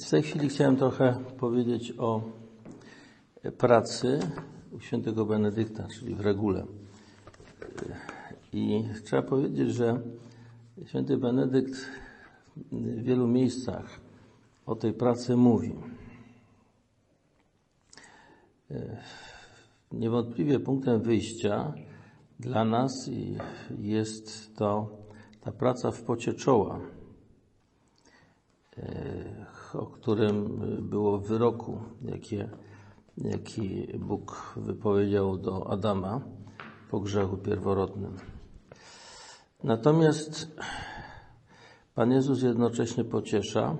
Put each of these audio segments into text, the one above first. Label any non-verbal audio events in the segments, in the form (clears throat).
W tej chwili chciałem trochę powiedzieć o pracy u świętego Benedykta, czyli w regule. I trzeba powiedzieć, że święty Benedykt w wielu miejscach o tej pracy mówi. Niewątpliwie punktem wyjścia dla nas jest to ta praca w pocie czoła, o którym było w wyroku, jakie, jaki Bóg wypowiedział do Adama po grzechu pierworodnym. Natomiast Pan Jezus jednocześnie pociesza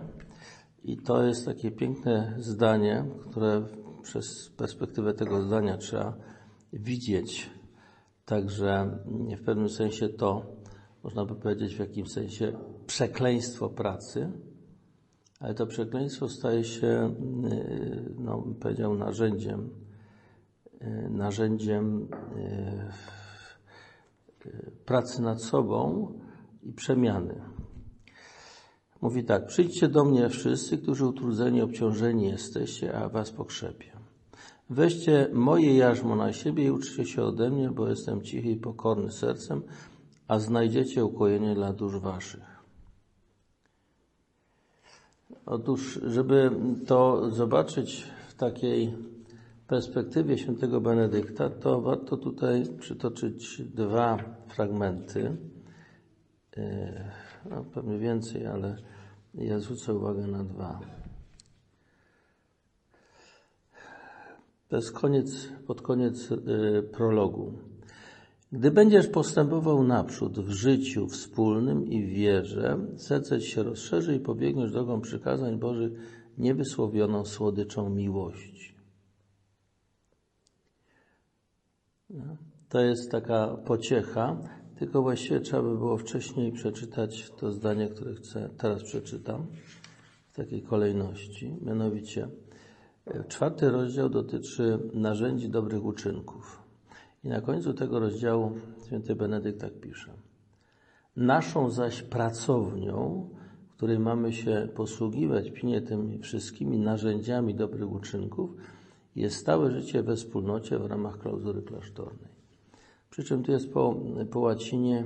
i to jest takie piękne zdanie, które przez perspektywę tego zdania trzeba widzieć. Także w pewnym sensie to, można by powiedzieć, w jakimś sensie przekleństwo pracy, ale to przekleństwo staje się, no, bym powiedział, narzędziem, narzędziem pracy nad sobą i przemiany. Mówi tak, przyjdźcie do mnie wszyscy, którzy utrudzeni, obciążeni jesteście, a was pokrzepię. Weźcie moje jarzmo na siebie i uczcie się ode mnie, bo jestem cichy i pokorny sercem, a znajdziecie ukojenie dla dusz waszych. Otóż, żeby to zobaczyć w takiej perspektywie świętego Benedykta, to warto tutaj przytoczyć dwa fragmenty. No, pewnie więcej, ale ja zwrócę uwagę na dwa. To jest koniec, pod koniec prologu. Gdy będziesz postępował naprzód w życiu wspólnym i w wierze, serce ci się rozszerzy i pobiegniesz drogą przykazań Bożych niewysłowioną słodyczą miłości. To jest taka pociecha, tylko właściwie trzeba by było wcześniej przeczytać to zdanie, które chcę, teraz przeczytam w takiej kolejności. Mianowicie, czwarty rozdział dotyczy narzędzi dobrych uczynków. I na końcu tego rozdziału święty Benedykt tak pisze. Naszą zaś pracownią, której mamy się posługiwać pilnie tymi wszystkimi narzędziami dobrych uczynków, jest stałe życie we wspólnocie w ramach klauzury klasztornej. Przy czym tu jest po, po łacinie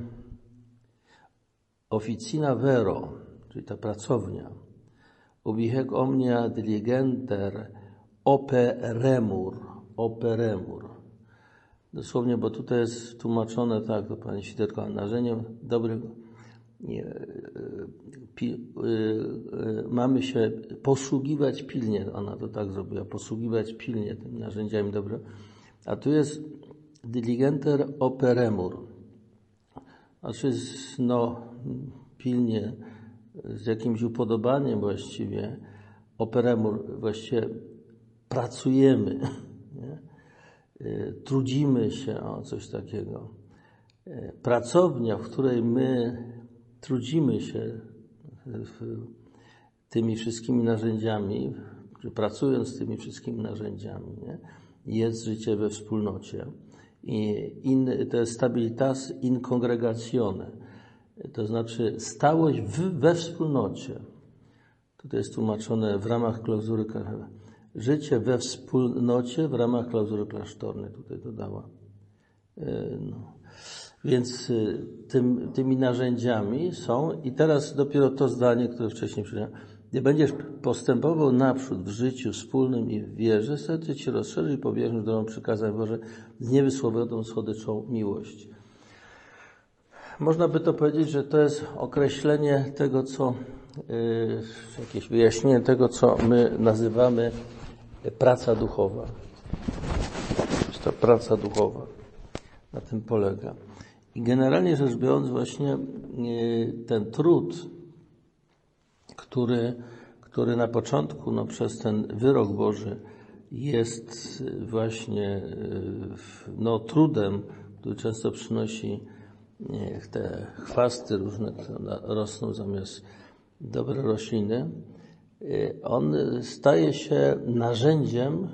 officina vero, czyli ta pracownia. Ubihek omnia diligenter operemur, operemur. Dosłownie, bo tutaj jest tłumaczone tak, to Pani Świderko, narzeniem dobrych nie, pi, y, y, mamy się posługiwać pilnie, ona to tak zrobiła, posługiwać pilnie tymi narzędziami dobrym. A tu jest diligenter operemur. Znaczy, no, pilnie, z jakimś upodobaniem właściwie, operemur, właściwie pracujemy? Trudzimy się o coś takiego. Pracownia, w której my trudzimy się tymi wszystkimi narzędziami, pracując z tymi wszystkimi narzędziami, nie? jest życie we wspólnocie. I in, to jest stabilitas in congregatione, to znaczy stałość w, we wspólnocie. Tutaj jest tłumaczone w ramach klauzury Życie we wspólnocie w ramach klauzury klasztornej, tutaj dodała. No. Więc tym, tymi narzędziami są, i teraz dopiero to zdanie, które wcześniej przyjąłem, gdy będziesz postępował naprzód w życiu wspólnym i w wierze, serce ci rozszerzy i pobierzesz drogą przykazań Boże z niewysłowioną słodyczą miłość. Można by to powiedzieć, że to jest określenie tego, co, yy, jakieś wyjaśnienie tego, co my nazywamy praca duchowa. Jest to praca duchowa. Na tym polega. I generalnie rzecz biorąc, właśnie ten trud, który, który na początku, no, przez ten wyrok Boży jest właśnie no, trudem, który często przynosi te chwasty różne, które rosną zamiast dobre rośliny, on staje się narzędziem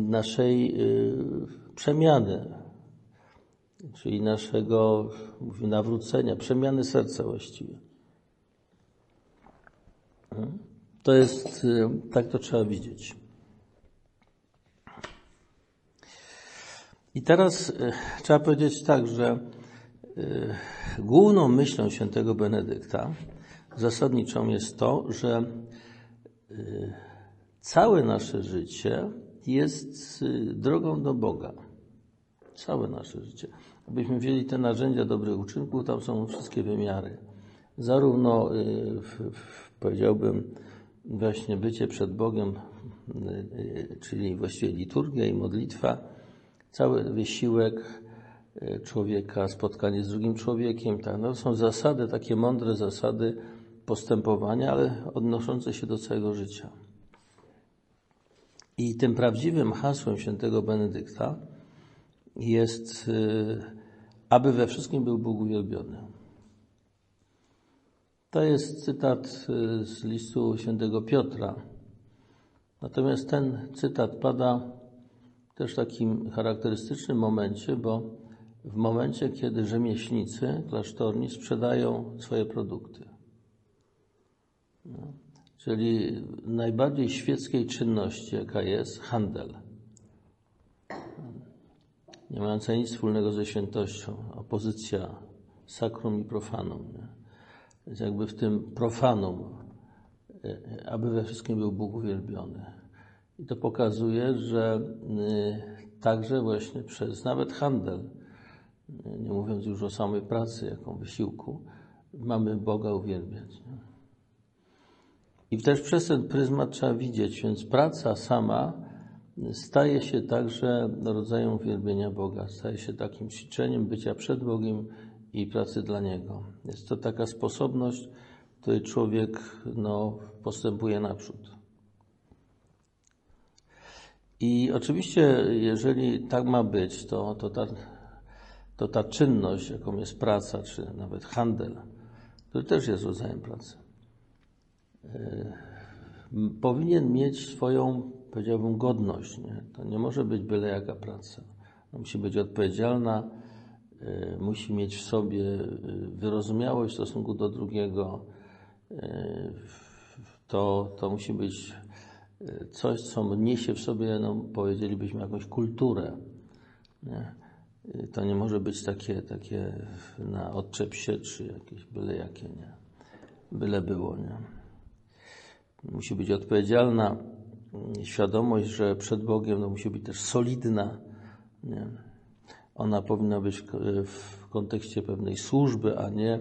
naszej przemiany, czyli naszego nawrócenia, przemiany serca właściwie. To jest, y, tak to trzeba widzieć. I teraz y, trzeba powiedzieć tak, że y, główną myślą świętego Benedykta zasadniczą jest to, że całe nasze życie jest drogą do Boga. Całe nasze życie. Abyśmy wzięli te narzędzia dobrych uczynków, tam są wszystkie wymiary. Zarówno, powiedziałbym, właśnie bycie przed Bogiem, czyli właściwie liturgia i modlitwa, cały wysiłek człowieka, spotkanie z drugim człowiekiem, tak, no, są zasady, takie mądre zasady postępowania, ale odnoszące się do całego życia. I tym prawdziwym hasłem świętego Benedykta jest, aby we wszystkim był Bóg uwielbiony. To jest cytat y, z listu świętego Piotra. Natomiast ten cytat pada też w takim charakterystycznym momencie, bo w momencie, kiedy rzemieślnicy klasztorni sprzedają swoje produkty. Czyli najbardziej świeckiej czynności, jaka jest handel. Nie mająca nic wspólnego ze świętością, opozycja sakrum i profanum. Nie? Więc jakby w tym profanum, e, aby we wszystkim był Bóg uwielbiony. I to pokazuje, że e, także właśnie przez nawet handel, e, nie mówiąc już o samej pracy, jaką wysiłku, mamy Boga uwielbiać. I też przez ten pryzmat trzeba widzieć, więc praca sama staje się także rodzajem uwielbienia Boga, staje się takim ćwiczeniem bycia przed Bogiem i pracy dla Niego. Jest to taka sposobność, w której człowiek no, postępuje naprzód. I oczywiście, jeżeli tak ma być, to, to, ta, to ta czynność, jaką jest praca, czy nawet handel, który też jest rodzajem pracy, powinien mieć swoją, powiedziałbym, godność. Nie? To nie może być byle jaka praca. musi być odpowiedzialna, E, musi mieć w sobie e, wyrozumiałość w stosunku do drugiego. To, to musi być coś, co niesie w sobie, no, powiedzielibyśmy, jakąś kulturę. Nie? To nie może być takie, takie na odczep się, czy jakieś byle jakie, nie? Byle było, nie? Musi być odpowiedzialna świadomość, że przed Bogiem no, musi być też solidna, nie? Ona powinna być w kontekście pewnej służby, a nie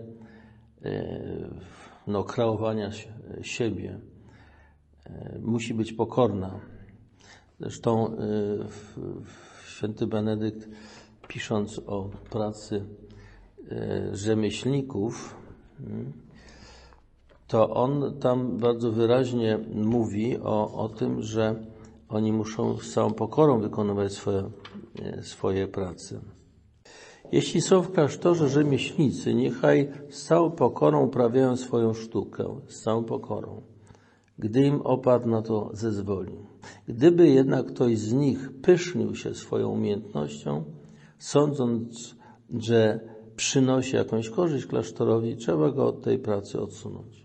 e, no, kreowania siebie. E, musi być pokorna. Zresztą e, święty Benedykt, pisząc o pracy rzemieślników, hmm, to on tam bardzo wyraźnie mówi o, o tym, że oni muszą z całą pokorą wykonywać swoje, e, swoje prace. Jeśli są w klasztorze rzemieślnicy, niechaj z całą pokorą uprawiają swoją sztukę, z całą pokorą, gdy im opadł na to zezwoli. Gdyby jednak ktoś z nich pysznił się swoją umiejętnością, sądząc, że przynosi jakąś korzyść klasztorowi, trzeba go od tej pracy odsunąć.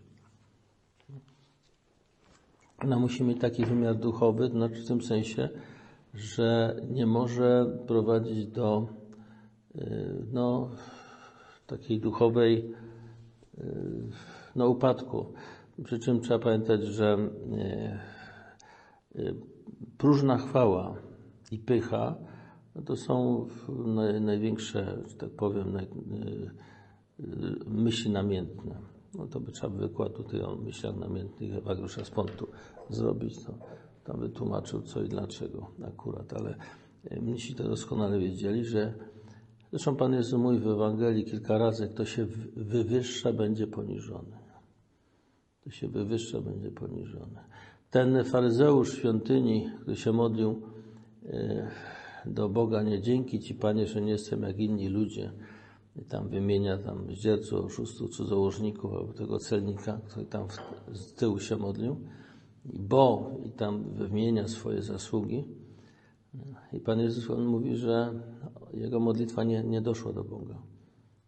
Ona musi mieć taki wymiar duchowy, to znaczy w tym sensie, że nie może prowadzić do y, no, takiej duchowej y, no, upadku. Przy czym trzeba pamiętać, że y, próżna chwała i pycha no to są największe, że tak powiem, myśli namiętne. No to by trzeba wykład tutaj o myślach namiętnych Ewagriusza z Pontu zrobić, to tam wytłumaczył co i dlaczego akurat, ale e, mnisi to doskonale wiedzieli, że zresztą Pan Jezus mówi w Ewangelii kilka razy, kto się wywyższa, będzie poniżony. Kto się wywyższa, będzie poniżony. Ten faryzeusz świątyni, który się modlił e, do Boga, nie dzięki Ci Panie, że nie jestem jak inni ludzie, i tam wymienia tam zdzierców, oszustów, cudzołożników albo tego celnika, który tam z tyłu się modlił, bo i tam wymienia swoje zasługi. I Pan Jezus on mówi, że jego modlitwa nie, nie doszła do Boga.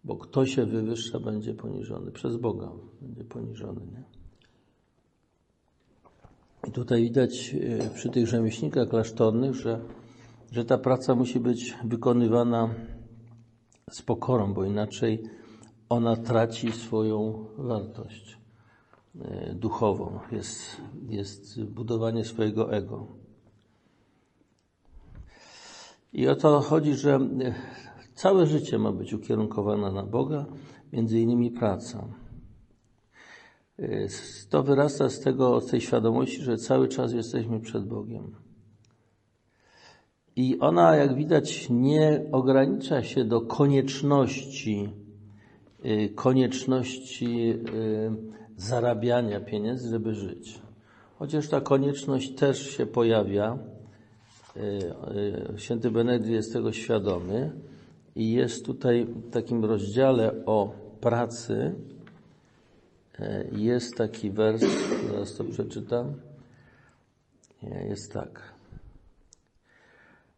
Bo kto się wywyższa, będzie poniżony. Przez Boga będzie poniżony. Nie? I tutaj widać e, przy tych rzemieślnikach klasztornych, że, że ta praca musi być wykonywana z pokorą, bo inaczej ona traci swoją wartość e, duchową. Jest, jest budowanie swojego ego. I o to chodzi, że e, całe życie ma być ukierunkowane na Boga, między innymi praca. To wyrasta z tego, z tej świadomości, że cały czas jesteśmy przed Bogiem. I ona, jak widać, nie ogranicza się do konieczności, y, konieczności y, zarabiania pieniędzy, żeby żyć. Chociaż ta konieczność też się pojawia. Y, święty Benedykt jest tego świadomy i jest tutaj w takim rozdziale o pracy, jest taki wers, zaraz to przeczytam. Jest tak.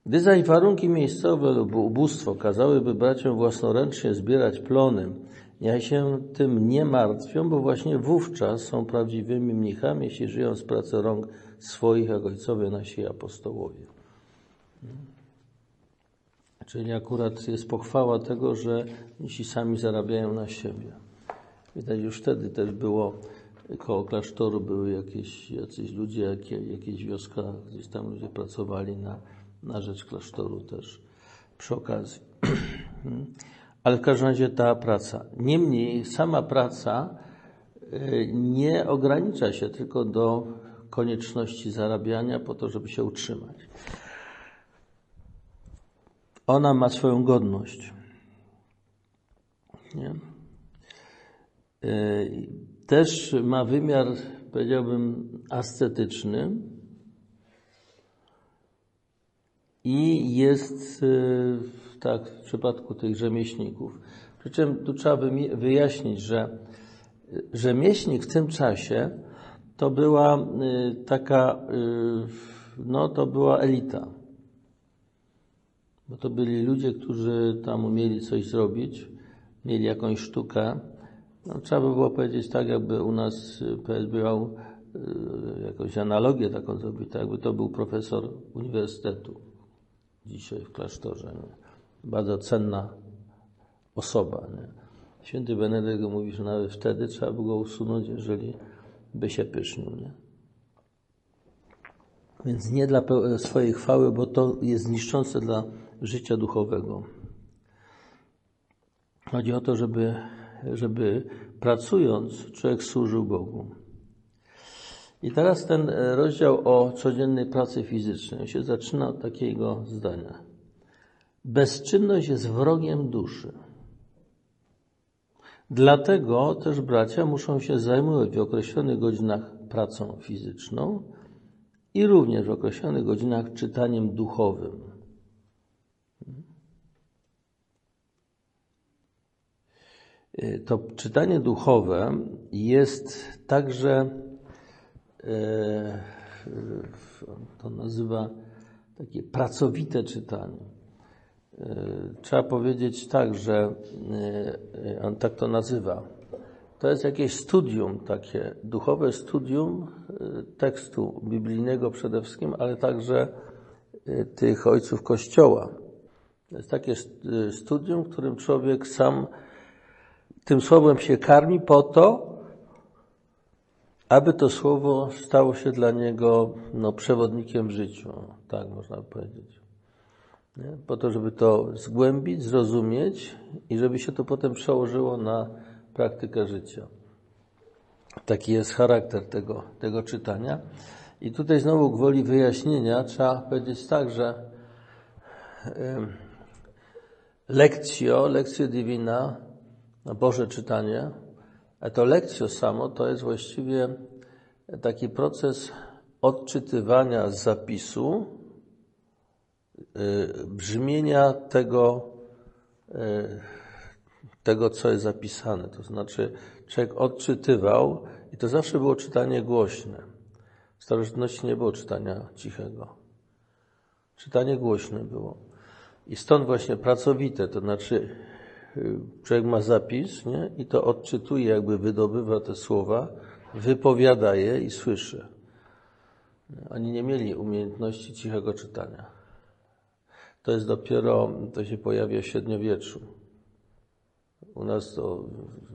Gdy zaś warunki miejscowe lub ubóstwo kazałyby braciom własnoręcznie zbierać plony, niech się tym nie martwią, bo właśnie wówczas są prawdziwymi mnichami, jeśli żyją z pracy rąk swoich, jak ojcowie nasi apostołowie. Czyli akurat jest pochwała tego, że jeśli sami zarabiają na siebie. Widać już wtedy też było, koło klasztoru były jakieś, jacyś ludzie, jakie, jakieś wioska, gdzieś tam ludzie pracowali na, na rzecz klasztoru też przy okazji. (clears throat) Ale w każdym razie ta praca. Niemniej sama praca y, nie ogranicza się tylko do konieczności zarabiania po to, żeby się utrzymać. Ona ma swoją godność. Nie? E, też ma wymiar, powiedziałbym, ascetyczny i jest e, tak w przypadku tych rzemieślników. Przy czym tu trzeba wyjaśnić, że rzemieślnik w tym czasie to była e, taka, no to była elita. Bo to byli ludzie, którzy tam umieli coś zrobić, mieli jakąś sztukę, no, trzeba by było powiedzieć tak, jakby u nas PSB miał y, jakąś analogię taką zrobić, tak jakby to był profesor uniwersytetu dzisiaj w klasztorze. Nie? Bardzo cenna osoba. Nie? Święty Benedykt mówi, że nawet wtedy trzeba było go usunąć, jeżeli by się pysznił. Nie? Więc nie dla swojej chwały, bo to jest niszczące dla życia duchowego. Chodzi o to, żeby żeby pracując człowiek służył Bogu. I teraz ten e, rozdział o codziennej pracy fizycznej się zaczyna od takiego zdania. Bezczynność jest wrogiem duszy. Dlatego też bracia muszą się zajmować w określonych godzinach pracą fizyczną i również w określonych godzinach czytaniem duchowym. Y, to czytanie duchowe jest także, e, to nazywa takie pracowite czytanie. E, trzeba powiedzieć tak, że e, on tak to nazywa. To jest jakieś studium takie, duchowe studium tekstu biblijnego przede wszystkim, ale także tych ojców Kościoła. To jest takie studium, w którym człowiek sam tym słowem się karmi po to, aby to słowo stało się dla niego no, przewodnikiem w życiu. Tak można powiedzieć. Nie? Po to, żeby to zgłębić, zrozumieć i żeby się to potem przełożyło na praktykę życia. Taki jest charakter tego, tego czytania. I tutaj znowu gwoli wyjaśnienia trzeba powiedzieć tak, że lekcjo, lekcjo divina na Boże czytanie, to lekcjo samo to jest właściwie taki proces odczytywania z zapisu y, brzmienia tego, y, tego, co jest zapisane. To znaczy, człowiek odczytywał i to zawsze było czytanie głośne. W starożytności nie było czytania cichego. Czytanie głośne było. I stąd właśnie pracowite, to znaczy człowiek ma zapis nie? i to odczytuje, jakby wydobywa te słowa, wypowiada je i słyszy. Oni nie mieli umiejętności cichego czytania. To jest dopiero, to się pojawia w średniowieczu. U nas to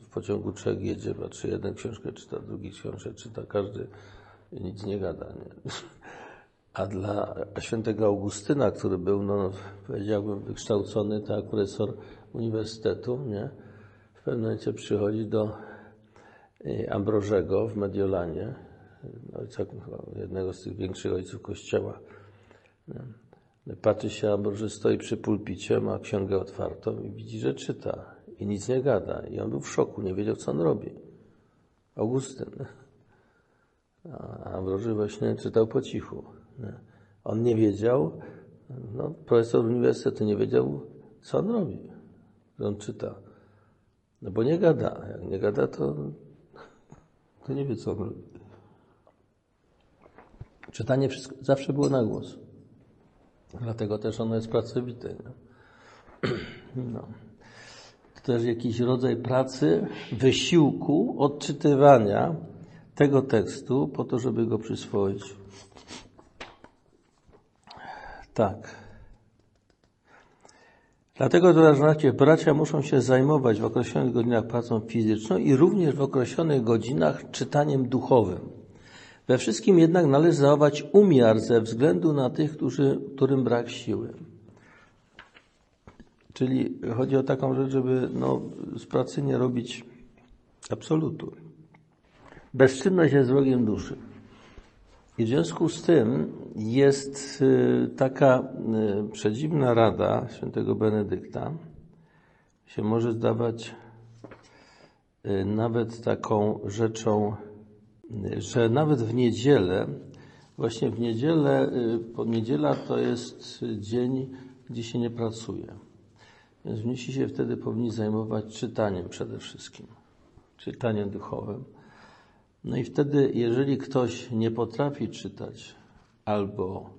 w pociągu trzech jedzie, patrzy jeden książkę czyta, drugi książkę czyta, każdy nic nie gada. Nie? A dla świętego Augustyna, który był, no, powiedziałbym, wykształcony, tak, profesor uniwersytetu, nie? w pewnym momencie przychodzi do y, Ambrożego w Mediolanie, ojca, jednego z tych większych ojców kościoła. Nie? Patrzy się, Ambroży stoi przy pulpicie, ma księgę otwartą i widzi, że czyta i nic nie gada. I on był w szoku, nie wiedział, co on robi. Augustyn. A Ambroży właśnie czytał po cichu. Nie? On nie wiedział, no, profesor uniwersytetu nie wiedział, co on robi, że on czyta. No bo nie gada. Jak nie gada, to, to nie wie, co on robi. Czytanie wszystko, zawsze było na głos. Dlatego też ono jest pracowite. Nie? (clears throat) No. To też jakiś rodzaj pracy, wysiłku, odczytywania tego tekstu po to, żeby go przyswoić. Tak. Dlatego, drogi bracia muszą się zajmować w określonych godzinach pracą fizyczną i również w określonych godzinach czytaniem duchowym. We wszystkim jednak należy zachować umiar ze względu na tych, którzy, którym brak siły. Czyli chodzi o taką rzecz, żeby no, z pracy nie robić absolutu. Bezczynność jest wrogiem duszy. I w związku z tym jest y, taka y, przedziwna rada świętego Benedykta, się może zdawać y, nawet taką rzeczą, że nawet w niedzielę, właśnie w niedzielę, niedziela to jest dzień, gdzie się nie pracuje. Więc mnisi się wtedy powinni zajmować czytaniem przede wszystkim, czytaniem duchowym. No i wtedy, jeżeli ktoś nie potrafi czytać, albo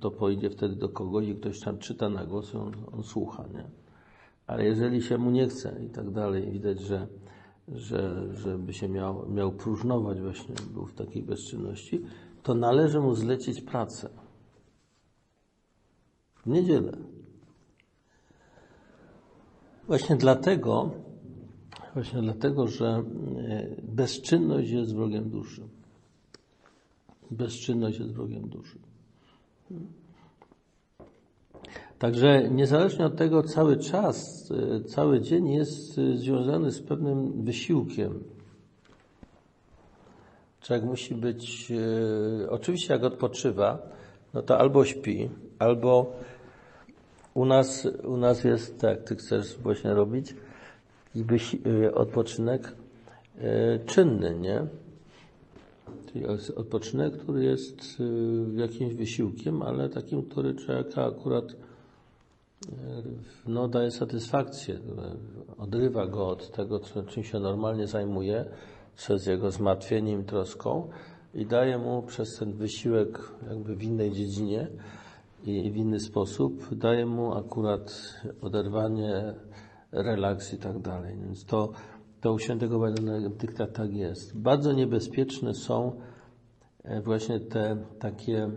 to pójdzie wtedy do kogoś i ktoś tam czyta na głos, on, on słucha, nie? Ale jeżeli się mu nie chce i tak dalej, widać, że, że żeby się miał, miał próżnować właśnie, był w takiej bezczynności, to należy mu zlecić pracę. W niedzielę. Właśnie dlatego, właśnie dlatego, że e, bezczynność jest wrogiem duszy. Bezczynność jest wrogiem duszy. Także niezależnie od tego cały czas, e, cały dzień jest e, związany z pewnym wysiłkiem. Człowiek musi być, oczywiście jak odpoczywa, no to albo śpi, albo u nas, u nas jest tak, ty chcesz właśnie robić byś, y, odpoczynek y, czynny, nie? Czyli odpoczynek, który jest y, jakimś wysiłkiem, ale takim, który człowieka akurat no, daje satysfakcję, odrywa go od tego, czym się normalnie zajmuje, przez jego zmartwieniem troską i daje mu przez ten wysiłek jakby w innej dziedzinie i w inny sposób, daje mu akurat oderwanie, relaks i tak dalej. Więc to, to u świętego Benedykta tak jest. Bardzo niebezpieczne są e, właśnie te takie,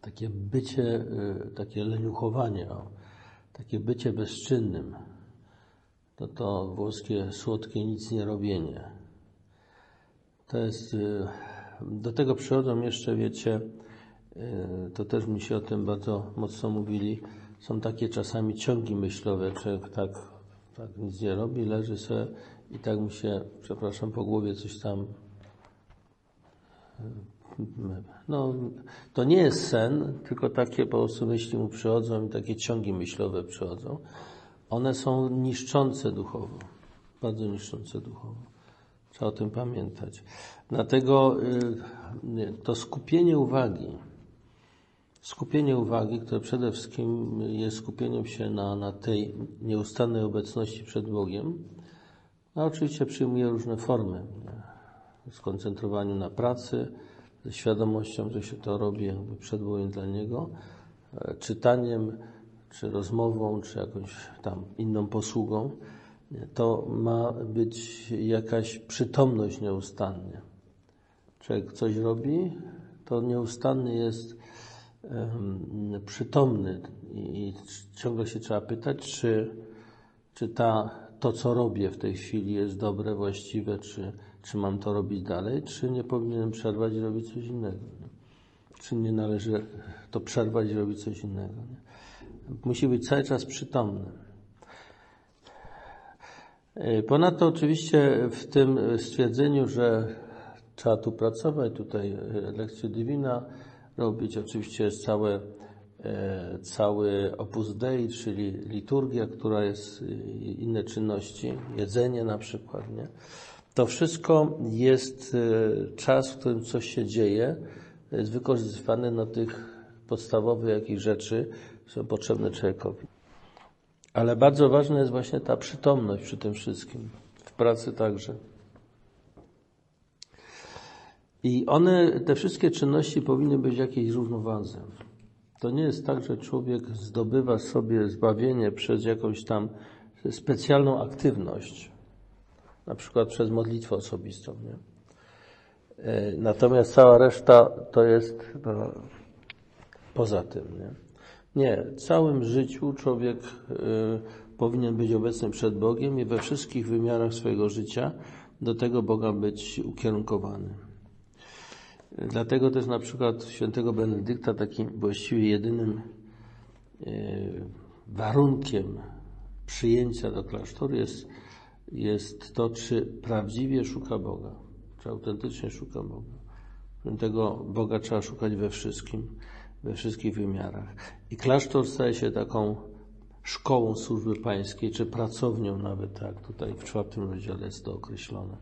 takie bycie, e, takie leniuchowanie, takie bycie bezczynnym. To to włoskie słodkie nic nie robienie. To jest, e, do tego przychodzą jeszcze, wiecie, to też mi się o tym bardzo mocno mówili. Są takie czasami ciągi myślowe, człowiek tak, tak nic nie robi, leży sobie i tak mu się, przepraszam, po głowie coś tam no, to nie jest sen, tylko takie po prostu myśli mu przychodzą i takie ciągi myślowe przychodzą. One są niszczące duchowo, bardzo niszczące duchowo. Trzeba o tym pamiętać. Dlatego y, to skupienie uwagi, Skupienie uwagi, które przede wszystkim jest skupieniem się na, na tej nieustannej obecności przed Bogiem, a oczywiście przyjmuje różne formy. Skoncentrowaniu na pracy, ze świadomością, że się to robi jakby przed Bogiem dla Niego, e, czytaniem, czy rozmową, czy jakąś tam inną posługą. To ma być jakaś przytomność nieustannie. człowiek coś robi, to nieustanny jest przytomny i, ciągle się trzeba pytać, czy, czy ta, to, co robię w tej chwili jest dobre, właściwe, czy, czy mam to robić dalej, czy nie powinienem przerwać i robić coś innego. Nie? Czy nie należy to przerwać i robić coś innego. Nie? Musi być cały czas przytomny. Ponadto oczywiście w tym stwierdzeniu, że trzeba tu pracować, tutaj lekcję Divina robić, oczywiście całe, e, cały opus dei, czyli liturgia, która jest inne czynności, jedzenie na przykład, nie? To wszystko jest e, czas, w którym coś się dzieje, jest wykorzystywany na tych podstawowych jakichś rzeczy, są potrzebne człowiekowi. Ale bardzo ważna jest właśnie ta przytomność przy tym wszystkim, w pracy także. I one, te wszystkie czynności powinny być w jakiejś równowadze. To nie jest tak, że człowiek zdobywa sobie zbawienie przez jakąś tam specjalną aktywność, na przykład przez modlitwę osobistą. Nie? E, natomiast cała reszta to jest no, poza tym. Nie? nie, w całym życiu człowiek y, powinien być obecny przed Bogiem i we wszystkich wymiarach swojego życia do tego Boga być ukierunkowany. Dlatego też na przykład świętego Benedykta takim właściwie jedynym y, warunkiem przyjęcia do klasztoru jest, jest to, czy prawdziwie szuka Boga, czy autentycznie szuka Boga. Tego Boga trzeba szukać we wszystkim we wszystkich wymiarach. I klasztor staje się taką szkołą służby pańskiej, czy pracownią nawet, tak, tutaj w czwartym rozdziale jest to określone.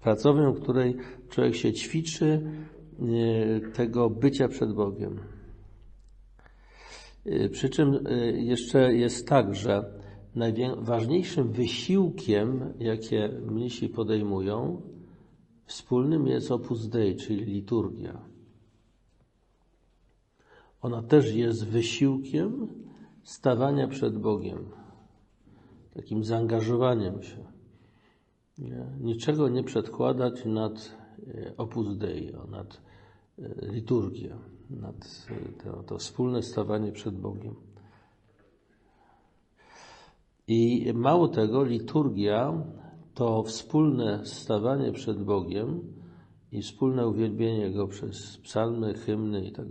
Pracownią, w której człowiek się ćwiczy e, tego bycia przed Bogiem. E, przy czym e, jeszcze jest tak, że najważniejszym wysiłkiem, jakie mnisi podejmują, wspólnym jest opus dei, czyli liturgia. Ona też jest wysiłkiem stawania przed Bogiem, takim zaangażowaniem się. Nie? Niczego nie przedkładać nad e, opus dei, nad e, liturgię, nad e, to, to wspólne stawanie przed Bogiem. I mało tego, liturgia to wspólne stawanie przed Bogiem i wspólne uwielbienie Go przez psalmy, hymny i tak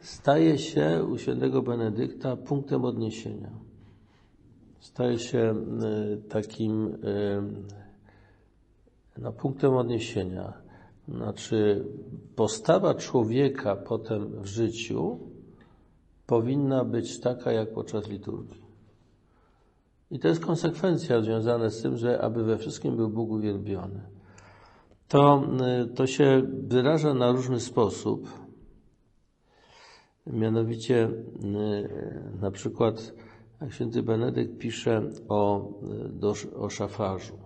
staje się u świętego Benedykta punktem odniesienia. Staje się takim no, punktem odniesienia. Znaczy, postawa człowieka potem w życiu powinna być taka jak podczas liturgii. I to jest konsekwencja związana z tym, że aby we wszystkim był Bóg uwielbiony. To, e, to się wyraża na różny sposób. Mianowicie y, na przykład jak święty Benedykt pisze o, do, o szafarzu,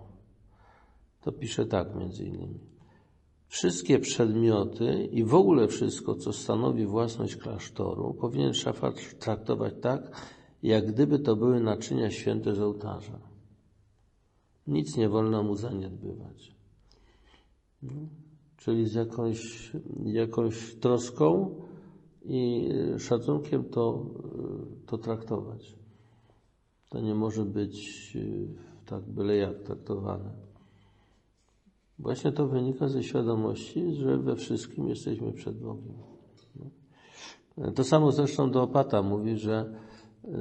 to pisze tak między innymi. Wszystkie przedmioty i w ogóle wszystko, co stanowi własność klasztoru, powinien szafarz traktować tak, jak gdyby to były naczynia święte z ołtarza. Nic nie wolno mu zaniedbywać. No, czyli z jakąś, jakąś troską i szacunkiem to, to traktować. To nie może być e, tak byle jak traktowane. Właśnie to wynika ze świadomości, że we wszystkim jesteśmy przed Bogiem. To samo zresztą do opata mówi, że,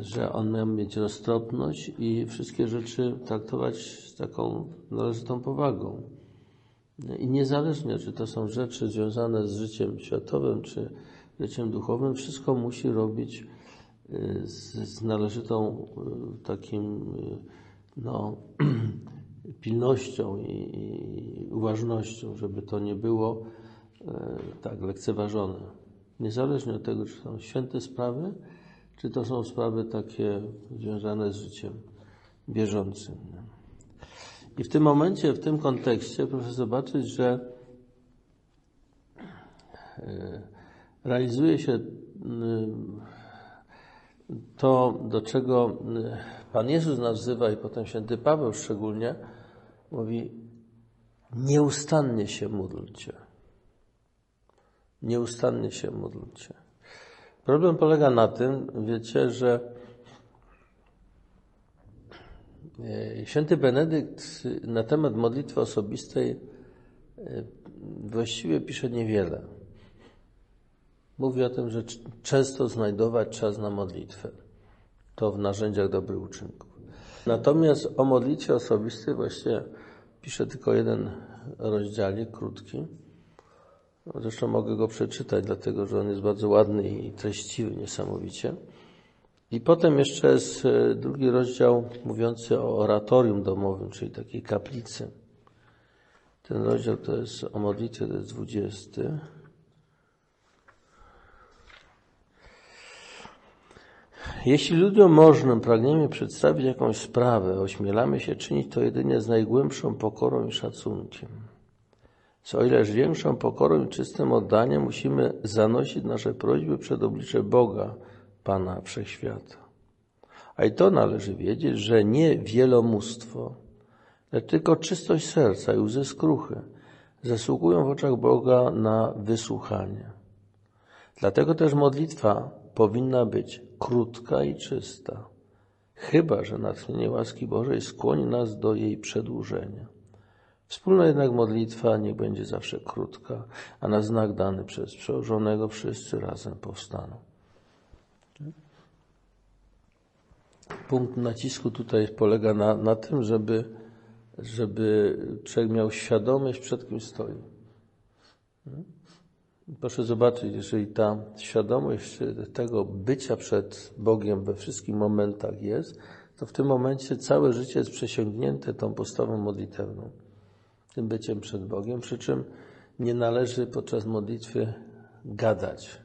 że on miał mieć roztropność i wszystkie rzeczy traktować z taką należytą powagą. I niezależnie, czy to są rzeczy związane z życiem światowym, czy życiem duchowym, wszystko musi robić y, z, z należytą y, takim y, no, (clears throat) pilnością i, i uważnością, żeby to nie było tak lekceważone. Niezależnie od tego, czy są święte sprawy, czy to są sprawy takie związane z życiem bieżącym. I w tym momencie, w tym kontekście proszę zobaczyć, że realizuje się to, do czego Pan Jezus nas i potem święty Paweł szczególnie mówi Nieustannie się módlcie. Nieustannie się módlcie. Problem polega na tym, wiecie, że e, święty Benedykt na temat modlitwy osobistej e, właściwie pisze niewiele. Mówi o tym, że często znajdować czas na modlitwę. To w narzędziach dobrych uczynków. Natomiast o modlitwie osobistej właściwie pisze tylko jeden rozdział, krótki. Zresztą mogę go przeczytać, dlatego że on jest bardzo ładny i treściwy niesamowicie. I potem jeszcze jest e, drugi rozdział mówiący o oratorium domowym, czyli takiej kaplicy. Ten rozdział to jest o modlitwie, to jest dwudziesty. Jeśli ludziom możnym pragniemy przedstawić jakąś sprawę, ośmielamy się czynić to jedynie z najgłębszą pokorą i szacunkiem. Co ileż większą pokorą i czystym oddaniem musimy zanosić nasze prośby przed oblicze Boga, Pana Wszechświata. A i to należy wiedzieć, że nie wielomóstwo, lecz tylko czystość serca i łzy skruchy zasługują w oczach Boga na wysłuchanie. Dlatego też modlitwa powinna być krótka i czysta, chyba że natchnienie łaski Bożej skłoni nas do jej przedłużenia. Wspólna jednak modlitwa niech będzie zawsze krótka, a na znak dany przez przełożonego wszyscy razem powstaną. Punkt nacisku tutaj polega na, na tym, żeby, żeby człowiek miał świadomość, przed kim stoi. Proszę zobaczyć, jeżeli ta świadomość tego bycia przed Bogiem we wszystkich momentach jest, to w tym momencie całe życie jest przesiągnięte tą postawą modlitewną, tym byciem przed Bogiem, przy czym nie należy podczas modlitwy gadać.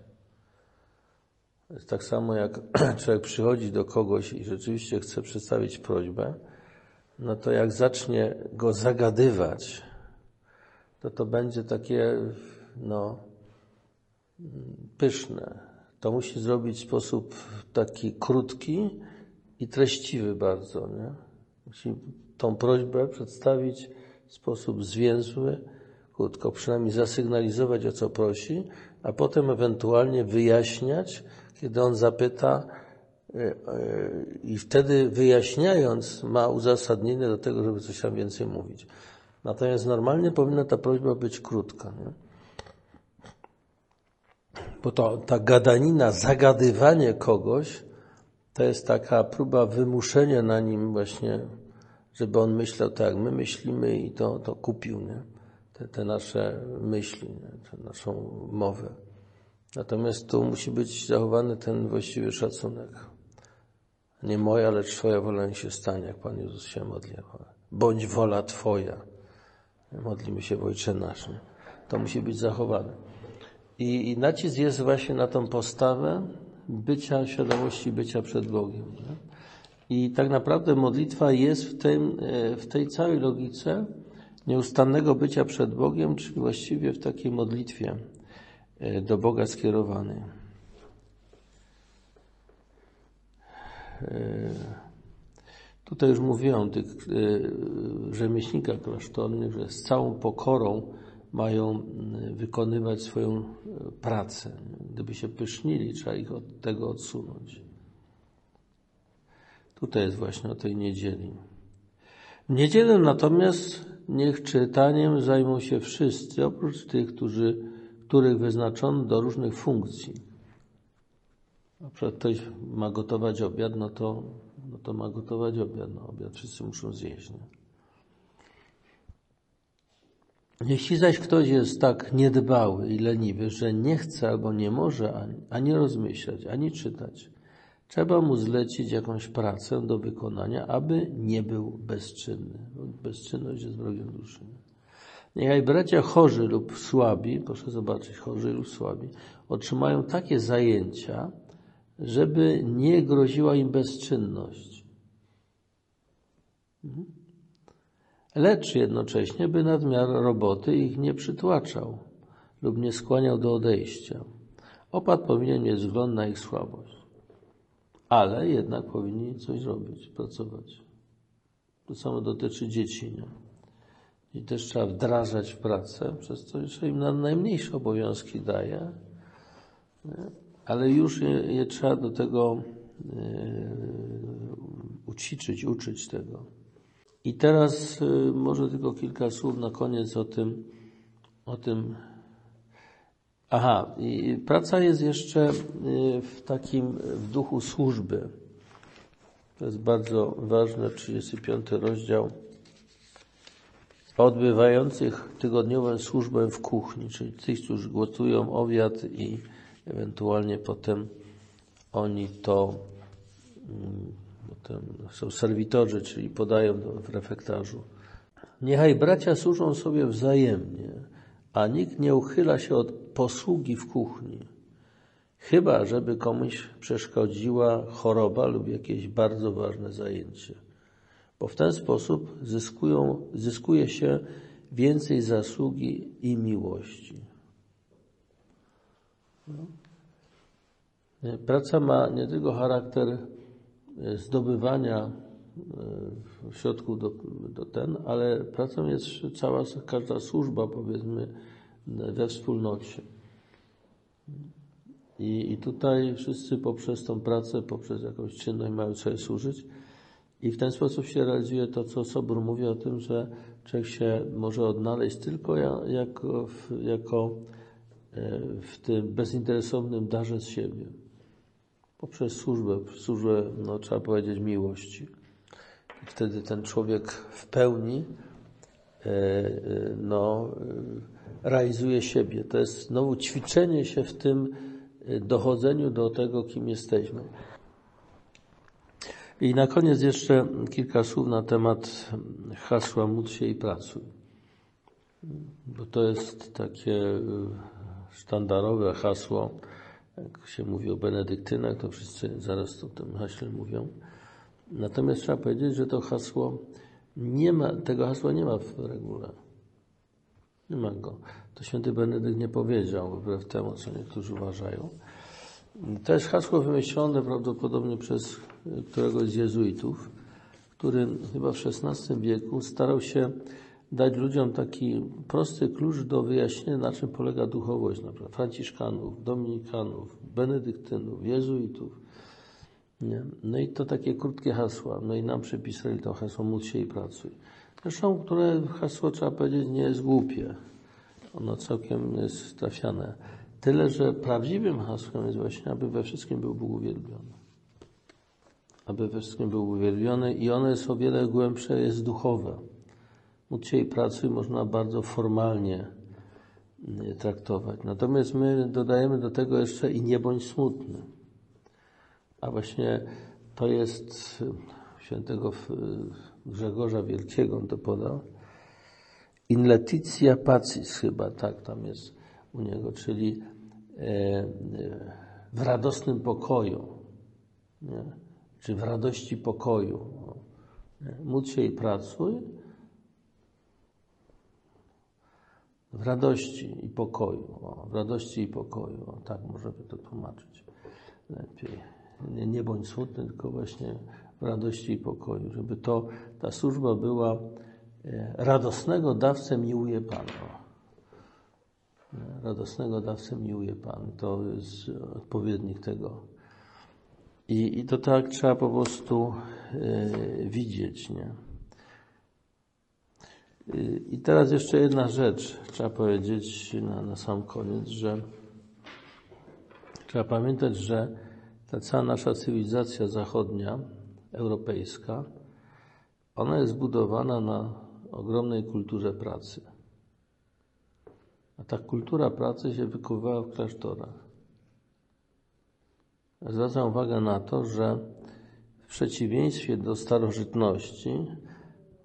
Tak samo jak (clears throat) człowiek przychodzi do kogoś i rzeczywiście chce przedstawić prośbę, no to jak zacznie go zagadywać, to to będzie takie, no, pyszne. To musi zrobić w sposób taki krótki i treściwy bardzo. Nie? Musi tą prośbę przedstawić w sposób zwięzły, krótko, przynajmniej zasygnalizować o co prosi, a potem ewentualnie wyjaśniać, kiedy on zapyta, e, e, i wtedy wyjaśniając ma uzasadnienie do tego, żeby coś tam więcej mówić. Natomiast normalnie powinna ta prośba być krótka. Nie? Bo to, ta gadanina, zagadywanie kogoś, to jest taka próba wymuszenia na nim właśnie, żeby on myślał tak, my myślimy i to, to kupił, nie? Te, te nasze myśli, nie? Tę naszą mowę. Natomiast tu musi być zachowany ten właściwy szacunek. Nie moja, lecz Twoja wola niech się stanie, jak Pan Jezus się modli. Bądź wola Twoja. Modlimy się w Ojcze Nasz. Nie? To musi być zachowane. I, I nacisk jest właśnie na tą postawę bycia, świadomości bycia przed Bogiem. Nie? I tak naprawdę modlitwa jest w, tym, e, w tej całej logice nieustannego bycia przed Bogiem, czyli właściwie w takiej modlitwie e, do Boga skierowanej. E, tutaj już mówiłem o tych rzemieślnikach klasztornych, że z całą pokorą mają mm, wykonywać swoją e, pracę. Gdyby się pysznili, trzeba ich od tego odsunąć. Tutaj jest właśnie o tej niedzieli. W niedzielę natomiast niech czytaniem zajmą się wszyscy, oprócz tych, którzy, których wyznaczono do różnych funkcji. Na przykład ktoś ma gotować obiad, no to, no to ma gotować obiad. No, obiad wszyscy muszą zjeść. Nie? Jeśli zaś ktoś jest tak niedbały i leniwy, że nie chce albo nie może ani, ani rozmyślać, ani czytać, trzeba mu zlecić jakąś pracę do wykonania, aby nie był bezczynny. Bezczynność jest wrogiem duszy. Niechaj bracia chorzy lub słabi, proszę zobaczyć, chorzy lub słabi, otrzymają takie zajęcia, żeby nie groziła im bezczynność. Mhm lecz jednocześnie, by nadmiar roboty ich nie przytłaczał lub nie skłaniał do odejścia. Opat powinien mieć wzgląd na ich słabość, ale jednak powinni coś robić, pracować. To samo dotyczy dzieci. Nie? I też trzeba wdrażać w pracę, przez to jeszcze im na najmniejsze obowiązki daje, nie? ale już je, je trzeba do tego yy, ućwiczyć, uczyć tego. I teraz yy, może tylko kilka słów na koniec o tym, o tym. Aha, praca jest jeszcze yy, w takim, w duchu służby. To jest bardzo ważne, 35 rozdział odbywających tygodniową służbę w kuchni, czyli tych, którzy gotują obiad i ewentualnie potem oni to mm, potem są serwitorzy, czyli podają w refektarzu. Niechaj bracia służą sobie wzajemnie, a nikt nie uchyla się od posługi w kuchni, chyba żeby komuś przeszkodziła choroba lub jakieś bardzo ważne zajęcie bo w ten sposób zyskują, zyskuje się więcej zasługi i miłości. No. Praca ma nie tylko charakter zdobywania e, środków do, do ten, ale pracą jest cała, każda służba, powiedzmy, we wspólnocie. I, I tutaj wszyscy poprzez tą pracę, poprzez jakąś czynność mają sobie służyć. I w ten sposób się realizuje to, co Sobór mówi o tym, że człowiek się może odnaleźć tylko jako, jako e, w tym bezinteresownym darze z siebie. Poprzez służbę, służbę, no, trzeba powiedzieć, miłości. I wtedy ten człowiek w pełni e, e, no, realizuje siebie. To jest znowu ćwiczenie się w tym dochodzeniu do tego, kim jesteśmy. I na koniec jeszcze kilka słów na temat hasła módl się i pracuj. Bo to jest takie sztandarowe hasło, jak się mówi o benedyktynach, to wszyscy zaraz o tym haśle mówią. Natomiast trzeba powiedzieć, że to hasło nie ma, tego hasła nie ma w regule. Nie ma go. To święty Benedykt nie powiedział, wbrew temu, co niektórzy uważają. To jest hasło wymyślone prawdopodobnie przez któregoś z jezuitów, który chyba w XVI wieku starał się dać ludziom taki prosty klucz do wyjaśnienia, na czym polega duchowość, na przykład franciszkanów, dominikanów, benedyktynów, jezuitów. Nie? No i to takie krótkie hasła. No i nam przypisali to hasło módl się i pracuj. Zresztą, które hasło, trzeba powiedzieć, nie jest głupie. Ono całkiem jest trafiane. Tyle, że prawdziwym hasłem jest właśnie, aby we wszystkim był Bóg uwielbiony. Aby we wszystkim był uwielbiony i ono jest o wiele głębsze, jest duchowe. Się i pracuj można bardzo formalnie mm, traktować. Natomiast my dodajemy do tego jeszcze i nie bądź smutny. A właśnie to jest świętego Grzegorza Wielkiego, on to podał. In letitia pacis chyba, tak tam jest u niego, czyli e, e, w radosnym pokoju, nie? czy w radości pokoju. Módl się i pracuj w radości i pokoju. O, w radości i pokoju. O, tak możemy to tłumaczyć lepiej. Nie, nie bądź smutny, tylko właśnie w radości i pokoju, żeby to, ta służba była e, radosnego dawcę miłuje Pana radosnego dawcę miłuje Pan. To jest odpowiednik tego. I, i to tak trzeba po prostu y, widzieć, nie? I teraz jeszcze jedna rzecz, trzeba powiedzieć na, na sam koniec, że trzeba pamiętać, że ta cała nasza cywilizacja zachodnia, europejska, ona jest zbudowana na ogromnej kulturze pracy. A ta kultura pracy się wykuwała w klasztorach. Zwracam uwagę na to, że w przeciwieństwie do starożytności,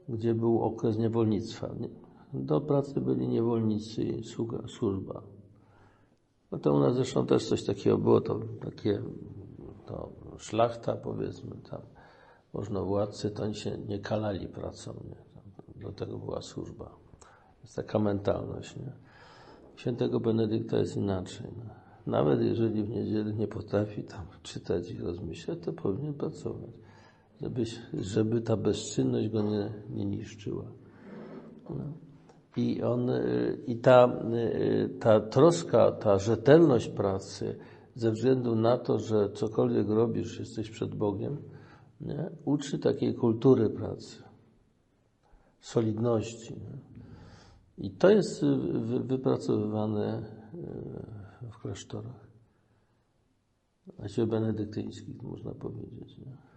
gdzie był okres niewolnictwa, do pracy byli niewolnicy i sługa, służba. No to u nas zresztą też coś takiego było, to takie to szlachta powiedzmy tam, można władcy, to oni się nie kalali pracą, nie? do tego była służba. Jest taka mentalność, nie? Świętego Benedykta jest inaczej. No. Nawet jeżeli w niedzielę nie potrafi tam czytać i rozmyślać, to powinien pracować, żeby, żeby ta bezczynność go nie, nie niszczyła. No. I, on, y, i ta, y, ta troska, ta rzetelność pracy, ze względu na to, że cokolwiek robisz, jesteś przed Bogiem, nie? uczy takiej kultury pracy, solidności. Nie? I to jest wypracowywane w klasztorach, a się benedyktyńskich, można powiedzieć. Nie?